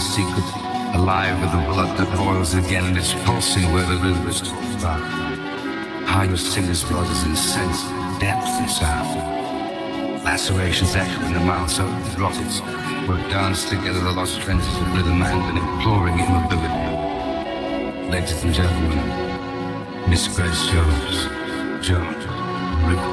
Secret, alive with the blood that boils again and is pulsing where the river is. How your singer's blood is incensed, depth and sound. Lacerations echo in the mouths of the rockets. Work dance together the lost trenches of rhythm and an imploring immobility. Ladies and gentlemen, Miss Grace Jones, Jones, Rick.